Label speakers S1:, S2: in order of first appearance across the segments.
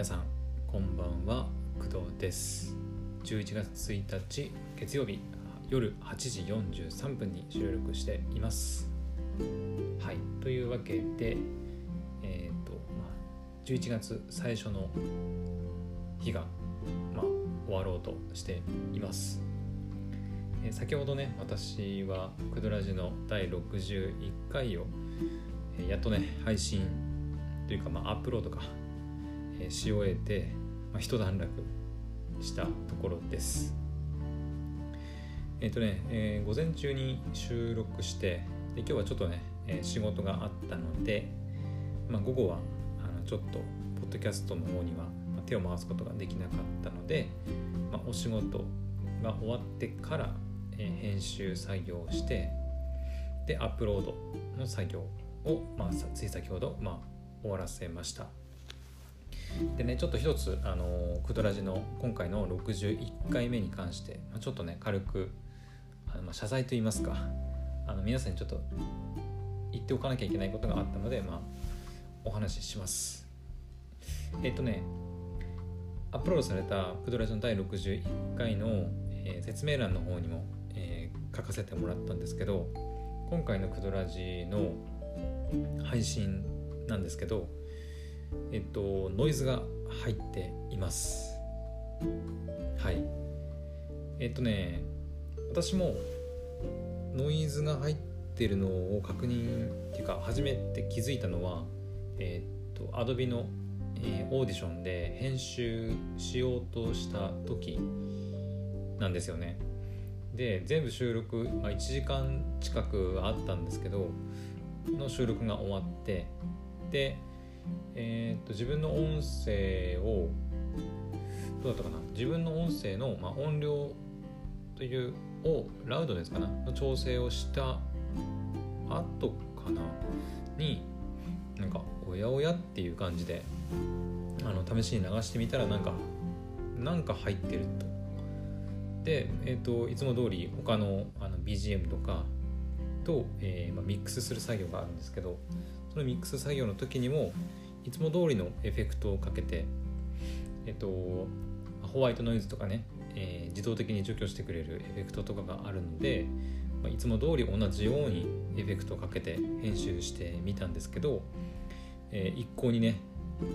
S1: 皆さんこんばんは。工藤です。11月1日月曜日夜8時43分に収録しています。はい。というわけでえっ、とまあ11月最初の日がまあ終わろうとしています。え先ほどね私はクドラジの第61回を、えやっとね配信というか、まあ、アップロードか、し終えて、まあ、一段落したところです。えっ、とね、えー午前中に収録してで今日はちょっとね、えー仕事があったので、まあ、午後はあのちょっとポッドキャストの方には手を回すことができなかったので、まあ、お仕事が終わってから、えー編集作業をしてでアップロードの作業を、まあ、つい先ほど、まあ、終わらせました。でねちょっと一つあのクドラジの今回の61回目に関して、まあ、ちょっとね軽くあの、まあ、謝罪といいますかあの皆さんにちょっと言っておかなきゃいけないことがあったので、まあ、お話しします。えっとねアップロードされたクドラジの第61回の、えー説明欄の方にも、えー書かせてもらったんですけど今回のクドラジの配信なんですけどえっとノイズが入っています。はい。えっとね私もノイズが入ってるのを確認っていうか初めて気づいたのはえっと Adobe の、えーオーディションで編集しようとした時なんですよね。で全部収録、まあ、1時間近くあったんですけどの収録が終わってで、えー、と自分の音声をどうだったかな？自分の音声の、まあ、音量というをラウドですかな？の調整をした後かな？になんかおやおやっていう感じであの試しに流してみたらなんかなんか入ってると。で、えー、といつも通り他のあの BGM とかと、えーまあ、ミックスする作業があるんですけどそのミックス作業の時にもいつも通りのエフェクトをかけて、えっと、ホワイトノイズとかね、えー自動的に除去してくれるエフェクトとかがあるので、まあ、いつも通り同じようにエフェクトをかけて編集してみたんですけど、えー一向にね、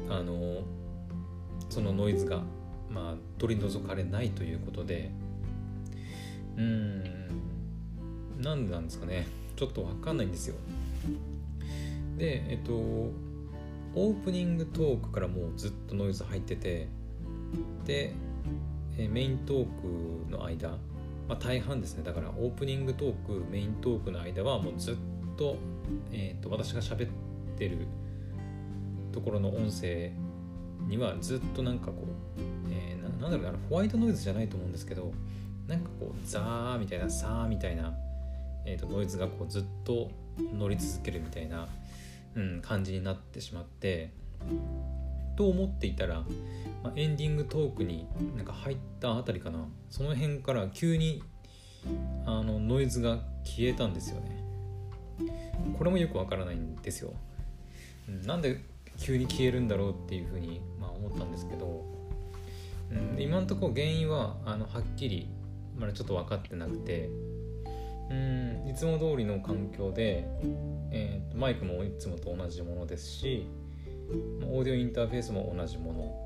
S1: あのーそのノイズが、まあ、取り除かれないということでうーんなんでなんですかね。ちょっとわかんないんですよ。でえっとオープニングトークからもうずっとノイズ入っててでメイントークの間、まあ、大半ですね。だからオープニングトークメイントークの間はもうずっと,、えっと私が喋ってるところの音声にはずっとなんかこう、えーななんだろうなホワイトノイズじゃないと思うんですけどなんかこうザーみたいなサーみたいな、えー、とノイズがこうずっと乗り続けるみたいな、うん、感じになってしまってと思っていたら、まあ、エンディングトークになんか入ったあたりかな。その辺から急にあのノイズが消えたんですよね。これもよくわからないんですよ、うん、なんで急に消えるんだろうっていうふうに、まあ、思ったんですけど、うん、今のところ原因はあのはっきりまだちょっと分かってなくて。うんいつも通りの環境で、えーマイクもいつもと同じものですしオーディオインターフェースも同じもの。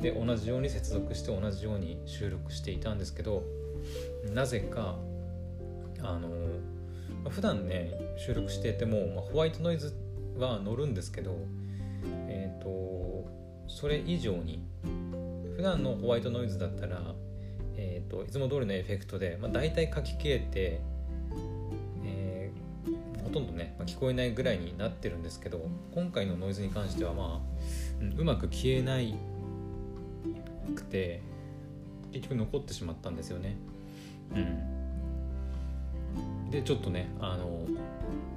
S1: で同じように接続して同じように収録していたんですけどなぜかあのま普段ね収録していても、まあ、ホワイトノイズは乗るんですけどえっ、とそれ以上に普段のホワイトノイズだったら、えー、といつも通りのエフェクトで、まあ、大体書き消えて、とんどね、まあ聞こえないぐらいになってるんですけど今回のノイズに関してはまあうんうまく消えないくて結局残ってしまったんですよね。うん、でちょっとねあの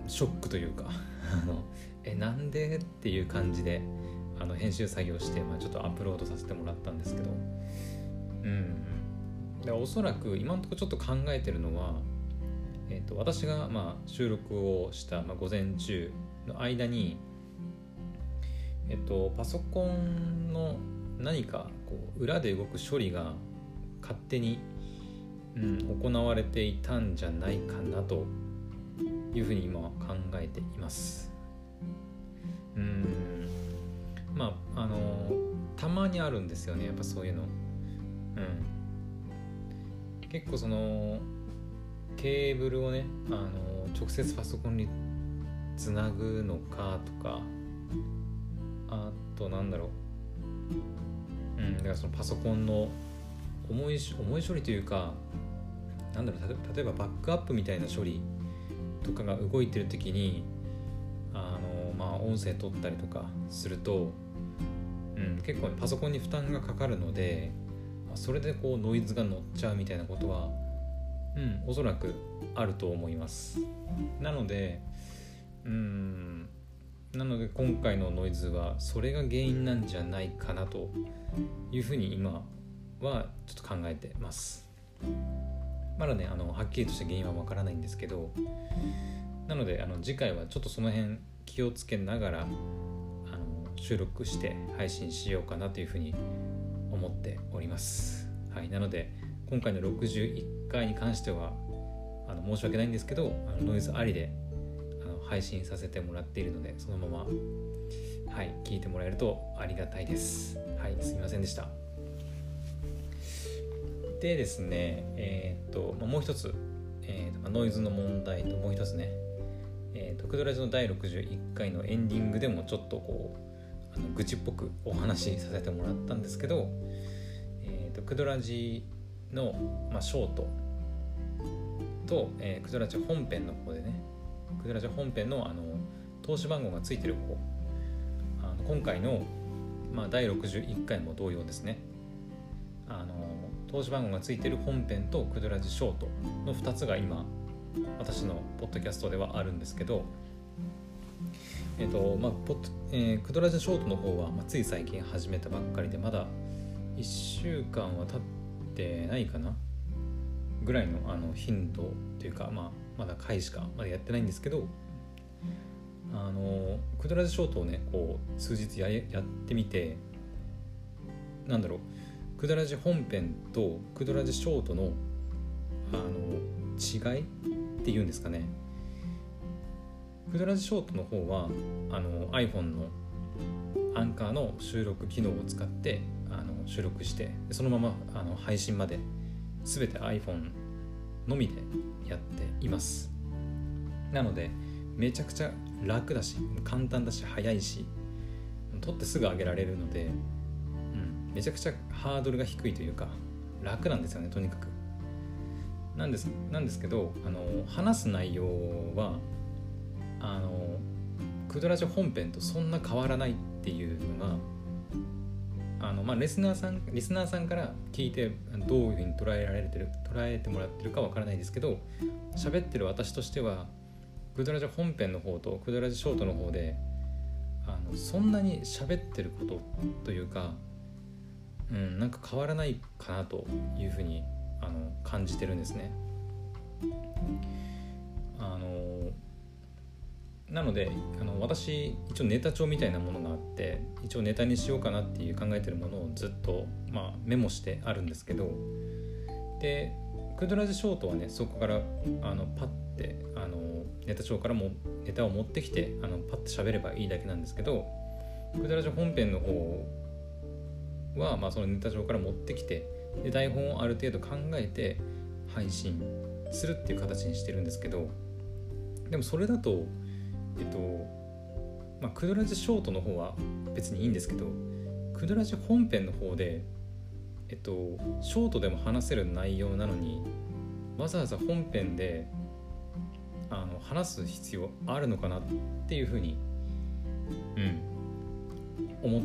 S1: ショックというか あのえなんでっていう感じであの編集作業して、まあ、ちょっとアップロードさせてもらったんですけど。うん。でおそらく今のところちょっと考えてるのは、えー、と私がまあ収録をした、まあ、午前中の間に、えっとパソコンの何かこう裏で動く処理が勝手に、うん、行われていたんじゃないかなというふうに今は考えています。うん。まああのたまにあるんですよねやっぱそういうの。うん。結構そのケーブルをねあの直接パソコンにつなぐのかとかあとなんだろう。うんだからそのパソコンの重い重い処理というかなんだろう例えばバックアップみたいな処理とかが動いてる時にあのまあ音声取ったりとかすると、うん、結構ねパソコンに負担がかかるのでそれでこうノイズが乗っちゃうみたいなことはうんおそらくあると思います。なのでうんなので今回のノイズはそれが原因なんじゃないかなというふうに今はちょっと考えてます。まだねあのはっきりとした原因はわからないんですけどなのであの次回はちょっとその辺気をつけながらあの収録して配信しようかなというふうに思っております。はいなので今回の61回に関してはあの申し訳ないんですけどあのノイズありであの配信させてもらっているのでそのままはい聞いてもらえるとありがたいです。はいすみませんでした。でですねえっ、と、まあ、もう一つ、えーとノイズの問題ともう一つねえーと、クドラジの第61回のエンディングでもちょっとこうあの愚痴っぽくお話しさせてもらったんですけど、えー、とクドラジの、まあ、ショート。と、えー、クドラジ本編の方でね。クドラジ本編のあの投資番号がついてる方。あの今回の、まあ、第61回も同様ですね。あの投資番号がついてる本編とクドラジショートの2つが今私のポッドキャストではあるんですけど。えっ、ー、とまあポッえー、クドラジショートの方は、まあ、つい最近始めたばっかりでまだ1週間は経ってないかな？ぐらいのあの頻度というか、まあ、まだ回しかまだやってないんですけどあのクドラジショートをねこう数日ややってみてなんだろうクドラジ本編とクドラジショートのあの違いっていうんですかね。クドラジショートの方はあの iPhone のアンカーの収録機能を使ってあの収録してそのままあの配信まで全て iPhone のみでやっています。なのでめちゃくちゃ楽だし簡単だし早いし撮ってすぐ上げられるので、うん、めちゃくちゃハードルが低いというか楽なんですよねとにかく。なんですなんですけどあの話す内容はあのクドラジオ本編とそんな変わらないっていうのがあのまあ、リスナーさんリスナーさんから聞いてどういうふうに捉えられてる捉えてもらってるかわからないですけど喋ってる私としてはクドラジ本編の方とクドラジショートの方であのそんなに喋ってることというか、うん、なんか変わらないかなというふうにあの感じてるんですね。あのなのであの私一応ネタ帳みたいなものがあって一応ネタにしようかなっていう考えてるものをずっと、まあ、メモしてあるんですけどでクドラジショートはねそこからあのパッてあのネタ帳からもネタを持ってきてあのパッて喋ればいいだけなんですけどクドラジ本編の方は、まあ、そのネタ帳から持ってきてで台本をある程度考えて配信するっていう形にしてるんですけどでもそれだとえっとまあクドラジショートの方は別にいいんですけどクドラジ本編の方でえっとショートでも話せる内容なのにわざわざ本編であの話す必要あるのかなっていうふうにうん思っ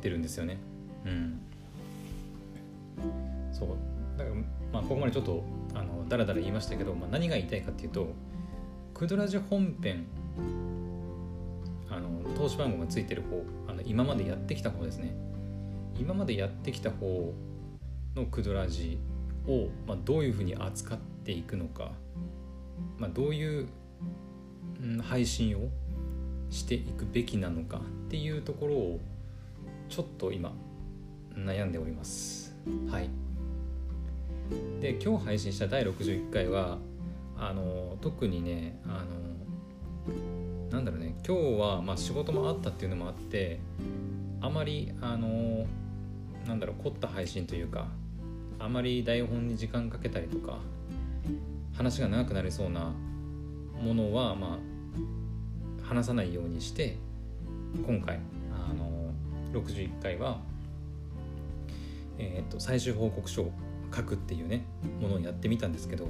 S1: てるんですよね。うん。そう。だからまあここまでちょっとあのだらだら言いましたけど、まあ、何が言いたいかっていうとクドラジ本編あの投資番号がついてる方あの今までやってきた方ですね。今までやってきた方のクドラジを、まあ、どういうふうに扱っていくのか、まあ、どういう、うん、配信をしていくべきなのかっていうところをちょっと今悩んでおります。はい。で今日配信した第61回はあの特にねあのなんだろうね今日はまあ仕事もあったっていうのもあってあまりあのなんだろう凝った配信というかあまり台本に時間かけたりとか話が長くなりそうなものはまあ話さないようにして今回あの61回は、えーと、最終報告書を書くっていうねものをやってみたんですけど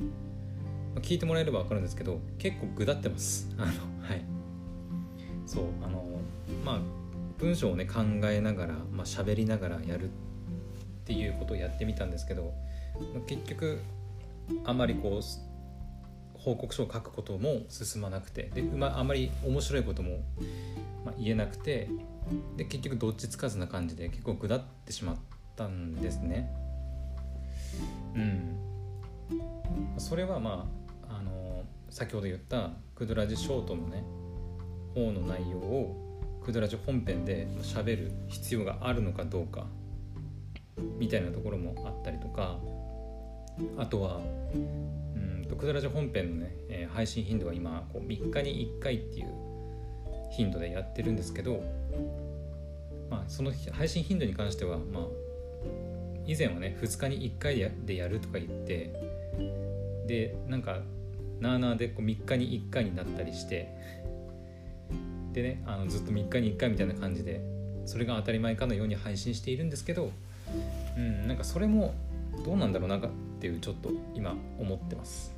S1: 聞いてもらえれば分かるんですけど結構ぐだってます。あのはい。そうあのまあ文章をね考えながら、まあ喋りながらやるっていうことをやってみたんですけど結局あんまりこう報告書を書くことも進まなくてで、まあ、あまり面白いことも、まあ、言えなくてで結局どっちつかずな感じで結構下ってしまったんですね。うん、それはまあ先ほど言ったクドラジショートのね方の内容をクドラジ本編で喋る必要があるのかどうかみたいなところもあったりとかあとはうんとクドラジ本編のね、えー、配信頻度は今こう3日に1回っていう頻度でやってるんですけど、まあ、その配信頻度に関しては、まあ、以前はね2日に1回でやるとか言ってでなんかなあなあでこう3日に1回になったりしてでねあのずっと3日に1回みたいな感じでそれが当たり前かのように配信しているんですけど、うん、なんかそれもどうなんだろうなっていうちょっと今思ってます。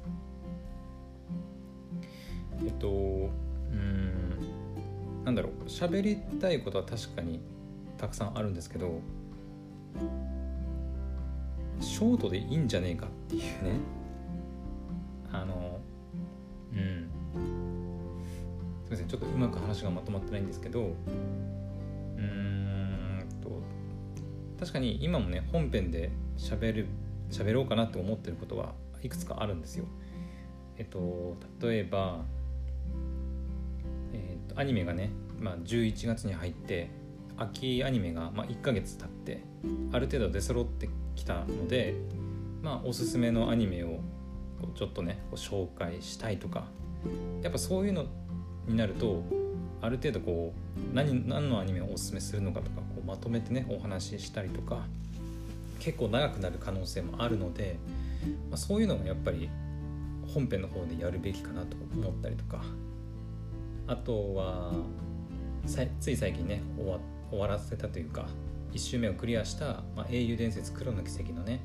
S1: えっとうんなんだろう。喋りたいことは確かにたくさんあるんですけどショートでいいんじゃねえかっていうね。あのうん。すみません。ちょっとうまく話がまとまってないんですけど。うんと。確かに今もね本編で喋る喋ろうかなって思ってることはいくつかあるんですよ。えっと例えば、えっと、アニメがね、まあ、11月に入って秋アニメが、まあ、1ヶ月経ってある程度出揃ってきたので、まあ、おすすめのアニメをちょっとね紹介したいとかやっぱそういうのになるとある程度こう何何のアニメをおすすめするのかとかこうまとめてねお話ししたりとか結構長くなる可能性もあるので、まあ、そういうのもやっぱり本編の方でやるべきかなと思ったりとか。あとはつい最近ね終わ終わらせたというか1周目をクリアした、まあ、英雄伝説黒の奇跡のね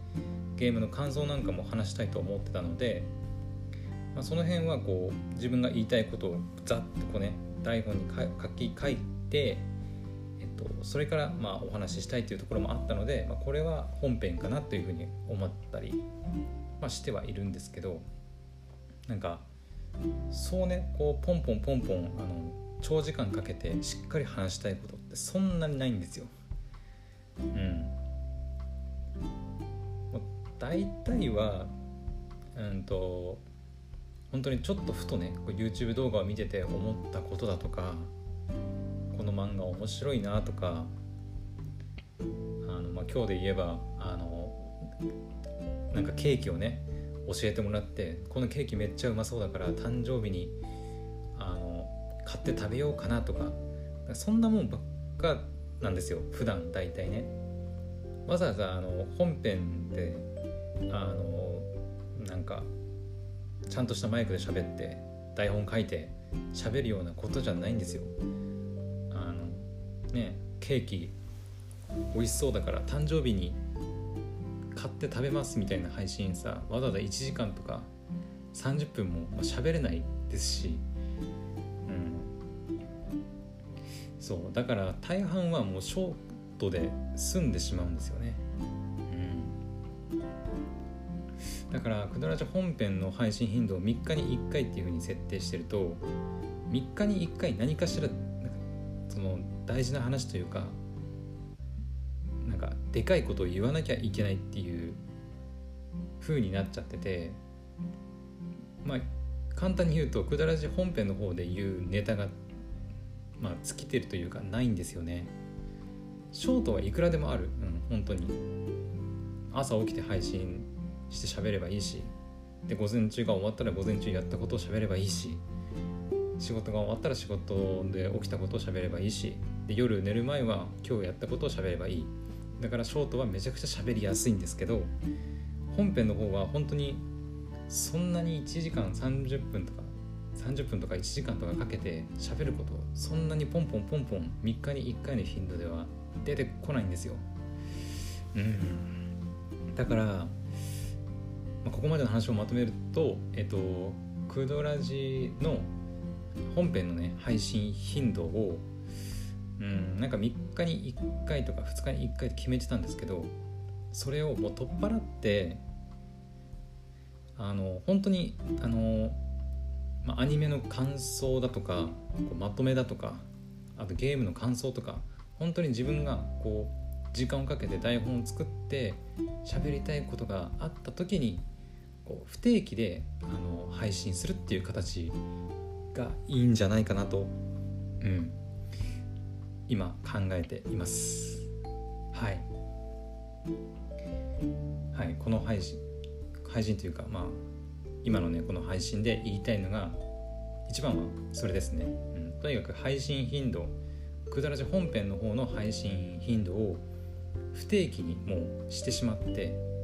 S1: ゲームの感想なんかも話したいと思ってたので、まあ、その辺はこう自分が言いたいことをざっとこうね台本に書き書いてえっと、それからまあお話ししたいというところもあったので、まあ、これは本編かなというふうに思ったり、まあ、してはいるんですけどなんかそうねこうポンポンポンポンあの長時間かけてしっかり話したいことってそんなにないんですよ。うん。大体はうんと本当にちょっとふとね YouTube 動画を見てて思ったことだとかこの漫画面白いなとかあの、まあ、今日で言えばあのなんかケーキをね教えてもらってこのケーキめっちゃうまそうだから誕生日にあの買って食べようかなとかそんなもんばっかなんですよ普段大体ね。わざわざあの本編であのなんかちゃんとしたマイクで喋って台本書いて喋るようなことじゃないんですよ。あのねケーキ美味しそうだから誕生日に買って食べますみたいな配信さわざわざ1時間とか30分も喋れないですし。うん。そうだから大半はもうショートで済んでしまうんですよね。だからくだらじ本編の配信頻度を3日に1回っていうふうに設定してると3日に1回何かしらその大事な話というかなんかでかいことを言わなきゃいけないっていう風になっちゃっててまあ簡単に言うとくだらじ本編の方で言うネタがまあ尽きてるというかないんですよね。ショートはいくらでもあるうん本当に朝起きて配信して喋ればいいしで午前中が終わったら午前中やったことを喋ればいいし仕事が終わったら仕事で起きたことを喋ればいいしで夜寝る前は今日やったことを喋ればいい。だからショートはめちゃくちゃ喋りやすいんですけど本編の方は本当にそんなに1時間30分とか30分とか1時間とかかけて喋ることそんなにポンポンポンポン3日に1回の頻度では出てこないんですよ。うん。だから、まあ、ここまでの話をまとめるとえっとクドラジの本編のね配信頻度をうんなんか3日に1回とか2日に1回って決めてたんですけどそれをもう取っ払ってあの本当にあの、まあ、アニメの感想だとかこうまとめだとかあとゲームの感想とか本当に自分がこう時間をかけて台本を作って喋りたいことがあった時にこう不定期であの配信するっていう形がいいんじゃないかなと、うん、今考えています。はい。はいこの配信配信というかまあ今のねこの配信で言いたいのが一番はそれですね、うん、とにかく配信頻度くだらじ本編の方の配信頻度を不定期にもうしてしまって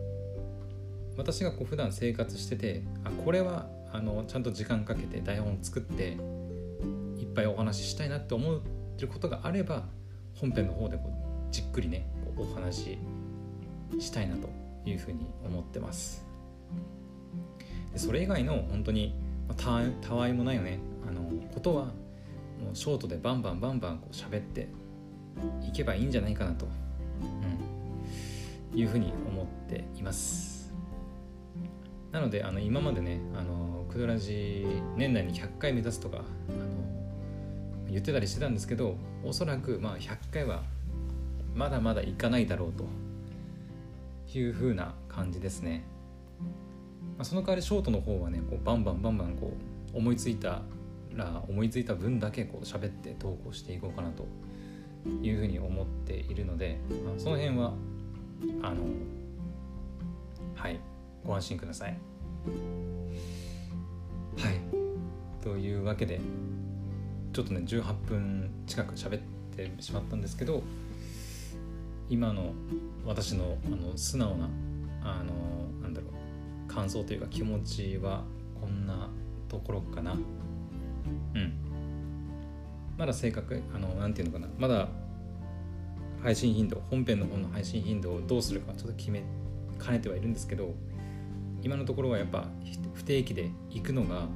S1: 私がこう普段生活しててあこれはあのちゃんと時間かけて台本を作っていっぱいお話ししたいなって思ってることがあれば本編の方でこうじっくりねお話ししたいなというふうに思ってます。でそれ以外の本当にたたわいもないよね。あのことはもうショートでバンバンバンバンこう喋っていけばいいんじゃないかなと、うん、いうふうに思っています。なのであの今までねあのクドラジ年内に100回目指すとかあの言ってたりしてたんですけどおそらくまあ100回はまだまだいかないだろうというふうな感じですね。まあ、その代わりショートの方はねこうバンバンバンバンこう思いついたら思いついた分だけこう喋って投稿していこうかなというふうに思っているので、まあ、その辺はあのはい。ご安心ください。はい。というわけでちょっとね18分近く喋ってしまったんですけど今の私のあの素直なあの感想というか気持ちはこんなところかな。うん。まだ正確あの何て言うのかな。まだ配信頻度本編の方の配信頻度をどうするかちょっと決めかねてはいるんですけど今のところはやっぱ不定期で行くのが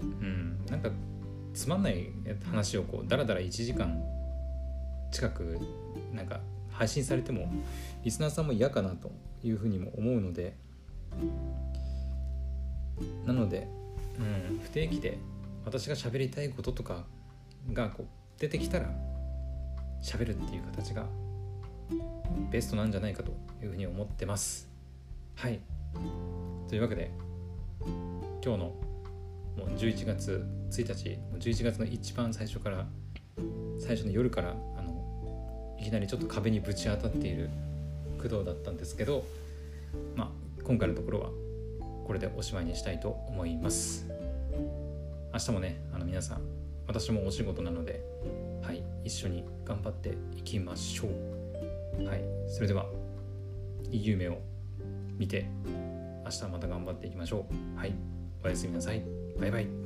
S1: うんなんかつまんない話をこうだらだら1時間近くなんか配信されてもリスナーさんも嫌かなというふうにも思うのでなので、うん、不定期で私が喋りたいこととかがこう出てきたら喋るっていう形がベストなんじゃないかというふうに思ってます。はい。というわけで今日のもう11月1日11月の一番最初から最初の夜からあのいきなりちょっと壁にぶち当たっている工藤だったんですけどまあ今回のところはこれでおしまいにしたいと思います。明日もねあの皆さん私もお仕事なのではい一緒に頑張っていきましょう。はいそれではいい夢を見て明日また頑張っていきましょう。はい。おやすみなさい。バイバイ。